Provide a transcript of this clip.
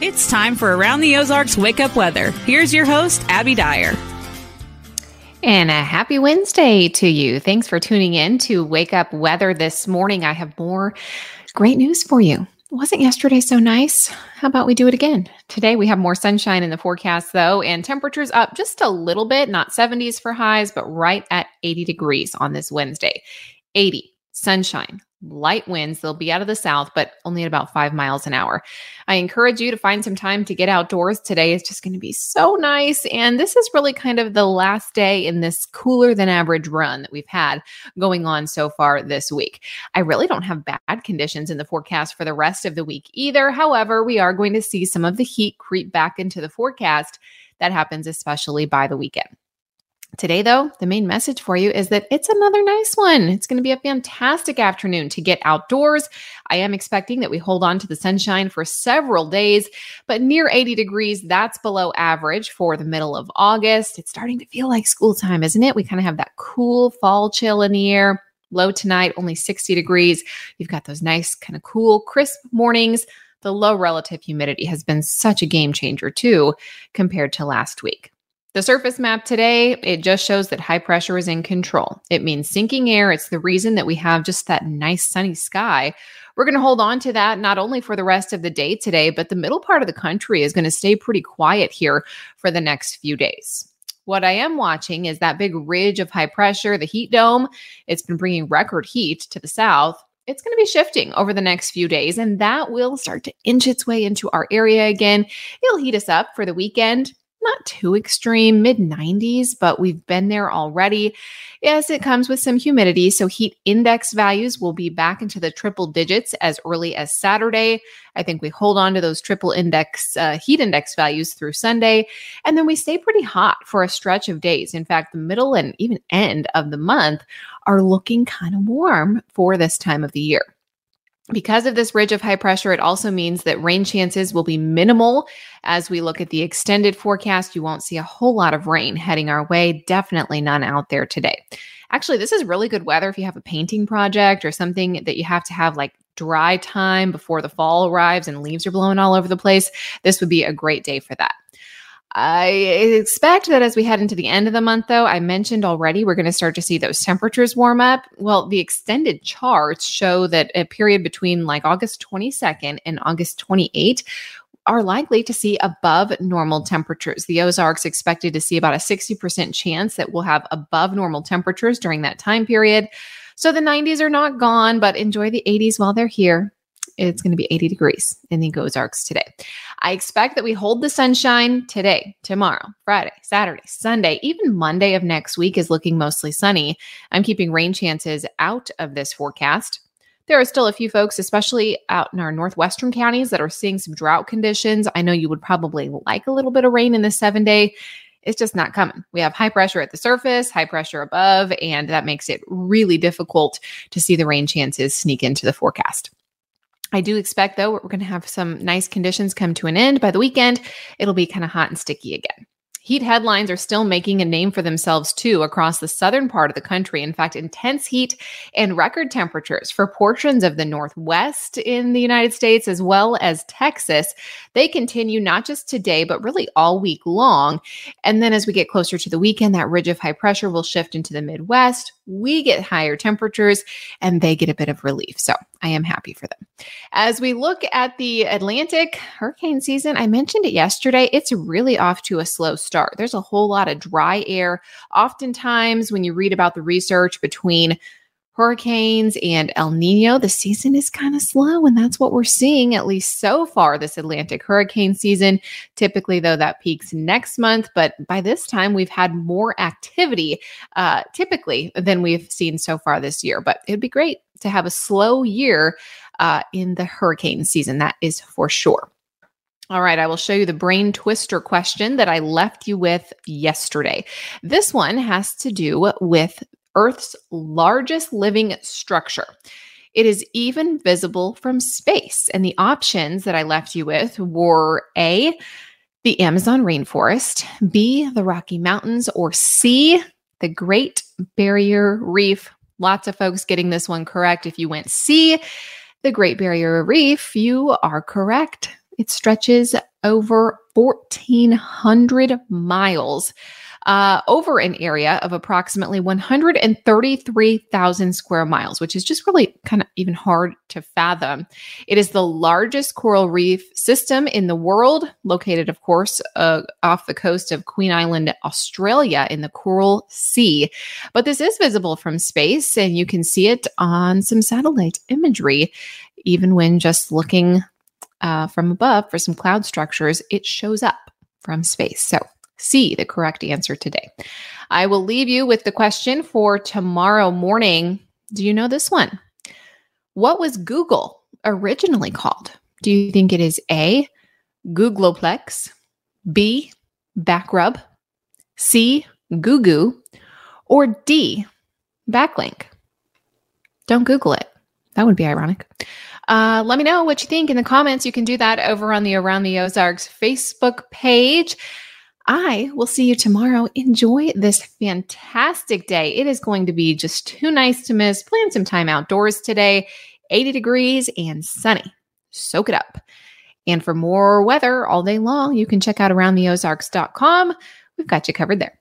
It's time for Around the Ozarks Wake Up Weather. Here's your host, Abby Dyer. And a happy Wednesday to you. Thanks for tuning in to Wake Up Weather this morning. I have more great news for you. Wasn't yesterday so nice? How about we do it again? Today we have more sunshine in the forecast though, and temperatures up just a little bit, not 70s for highs, but right at 80 degrees on this Wednesday. 80, sunshine, light winds. They'll be out of the south, but only at about five miles an hour. I encourage you to find some time to get outdoors. Today It's just going to be so nice. And this is really kind of the last day in this cooler than average run that we've had going on so far this week. I really don't have bad conditions in the forecast for the rest of the week either. However, we are going to see some of the heat creep back into the forecast. That happens especially by the weekend. Today, though, the main message for you is that it's another nice one. It's going to be a fantastic afternoon to get outdoors. I am expecting that we hold on to the sunshine for several days, but near 80 degrees, that's below average for the middle of August. It's starting to feel like school time, isn't it? We kind of have that cool fall chill in the air. Low tonight, only 60 degrees. You've got those nice, kind of cool, crisp mornings. The low relative humidity has been such a game changer, too, compared to last week. The surface map today, it just shows that high pressure is in control. It means sinking air. It's the reason that we have just that nice sunny sky. We're going to hold on to that not only for the rest of the day today, but the middle part of the country is going to stay pretty quiet here for the next few days. What I am watching is that big ridge of high pressure, the heat dome. It's been bringing record heat to the south it's going to be shifting over the next few days, and that will start to inch its way into our area again. It'll heat us up for the weekend not too extreme, mid 90s, but we've been there already. Yes, it comes with some humidity, so heat index values will be back into the triple digits as early as Saturday. I think we hold on to those triple index uh, heat index values through Sunday, and then we stay pretty hot for a stretch of days. In fact, the middle and even end of the month are looking kind of warm for this time of the year. Because of this ridge of high pressure, it also means that rain chances will be minimal. As we look at the extended forecast, you won't see a whole lot of rain heading our way. Definitely none out there today. Actually, this is really good weather if you have a painting project or something that you have to have like dry time before the fall arrives and leaves are blowing all over the place. This would be a great day for that. I expect that as we head into the end of the month, though, I mentioned already we're going to start to see those temperatures warm up. Well, the extended charts show that a period between like August 22nd and August 28th are likely to see above normal temperatures. The Ozarks expected to see about a 60% chance that we'll have above normal temperatures during that time period. So the 90s are not gone, but enjoy the 80s while they're here it's going to be 80 degrees in the Ozarks today. I expect that we hold the sunshine today, tomorrow, Friday, Saturday, Sunday, even Monday of next week is looking mostly sunny. I'm keeping rain chances out of this forecast. There are still a few folks, especially out in our northwestern counties, that are seeing some drought conditions. I know you would probably like a little bit of rain in the seven day. It's just not coming. We have high pressure at the surface, high pressure above, and that makes it really difficult to see the rain chances sneak into the forecast. I do expect, though, we're going to have some nice conditions come to an end. By the weekend, it'll be kind of hot and sticky again. Heat headlines are still making a name for themselves too across the southern part of the country. In fact, intense heat and record temperatures for portions of the Northwest in the United States as well as Texas. They continue not just today, but really all week long. And then as we get closer to the weekend, that ridge of high pressure will shift into the Midwest. We get higher temperatures and they get a bit of relief. So I am happy for them. As we look at the Atlantic hurricane season, I mentioned it yesterday, it's really off to a slow start. There's a whole lot of dry air. Oftentimes, when you read about the research between hurricanes and El Nino, the season is kind of slow. And that's what we're seeing, at least so far, this Atlantic hurricane season. Typically, though, that peaks next month. But by this time, we've had more activity uh, typically than we've seen so far this year. But it'd be great to have a slow year uh, in the hurricane season. That is for sure. All right, I will show you the brain twister question that I left you with yesterday. This one has to do with Earth's largest living structure. It is even visible from space. And the options that I left you with were A, the Amazon rainforest, B, the Rocky Mountains, or C, the Great Barrier Reef. Lots of folks getting this one correct. If you went C, the Great Barrier Reef, you are correct. It stretches over 1,400 miles uh, over an area of approximately 133,000 square miles, which is just really kind of even hard to fathom. It is the largest coral reef system in the world, located, of course, uh, off the coast of Queensland, Australia, in the Coral Sea. But this is visible from space, and you can see it on some satellite imagery, even when just looking uh, from above for some cloud structures, it shows up from space. So C, the correct answer today. I will leave you with the question for tomorrow morning. Do you know this one? What was Google originally called? Do you think it is A, Googleplex, B, Backrub, C, Goo Goo, or D, Backlink? Don't Google it. That would be ironic. Uh, let me know what you think in the comments. You can do that over on the Around the Ozarks Facebook page. I will see you tomorrow. Enjoy this fantastic day. It is going to be just too nice to miss. Plan some time outdoors today, 80 degrees and sunny. Soak it up. And for more weather all day long, you can check out aroundtheozarks.com. We've got you covered there.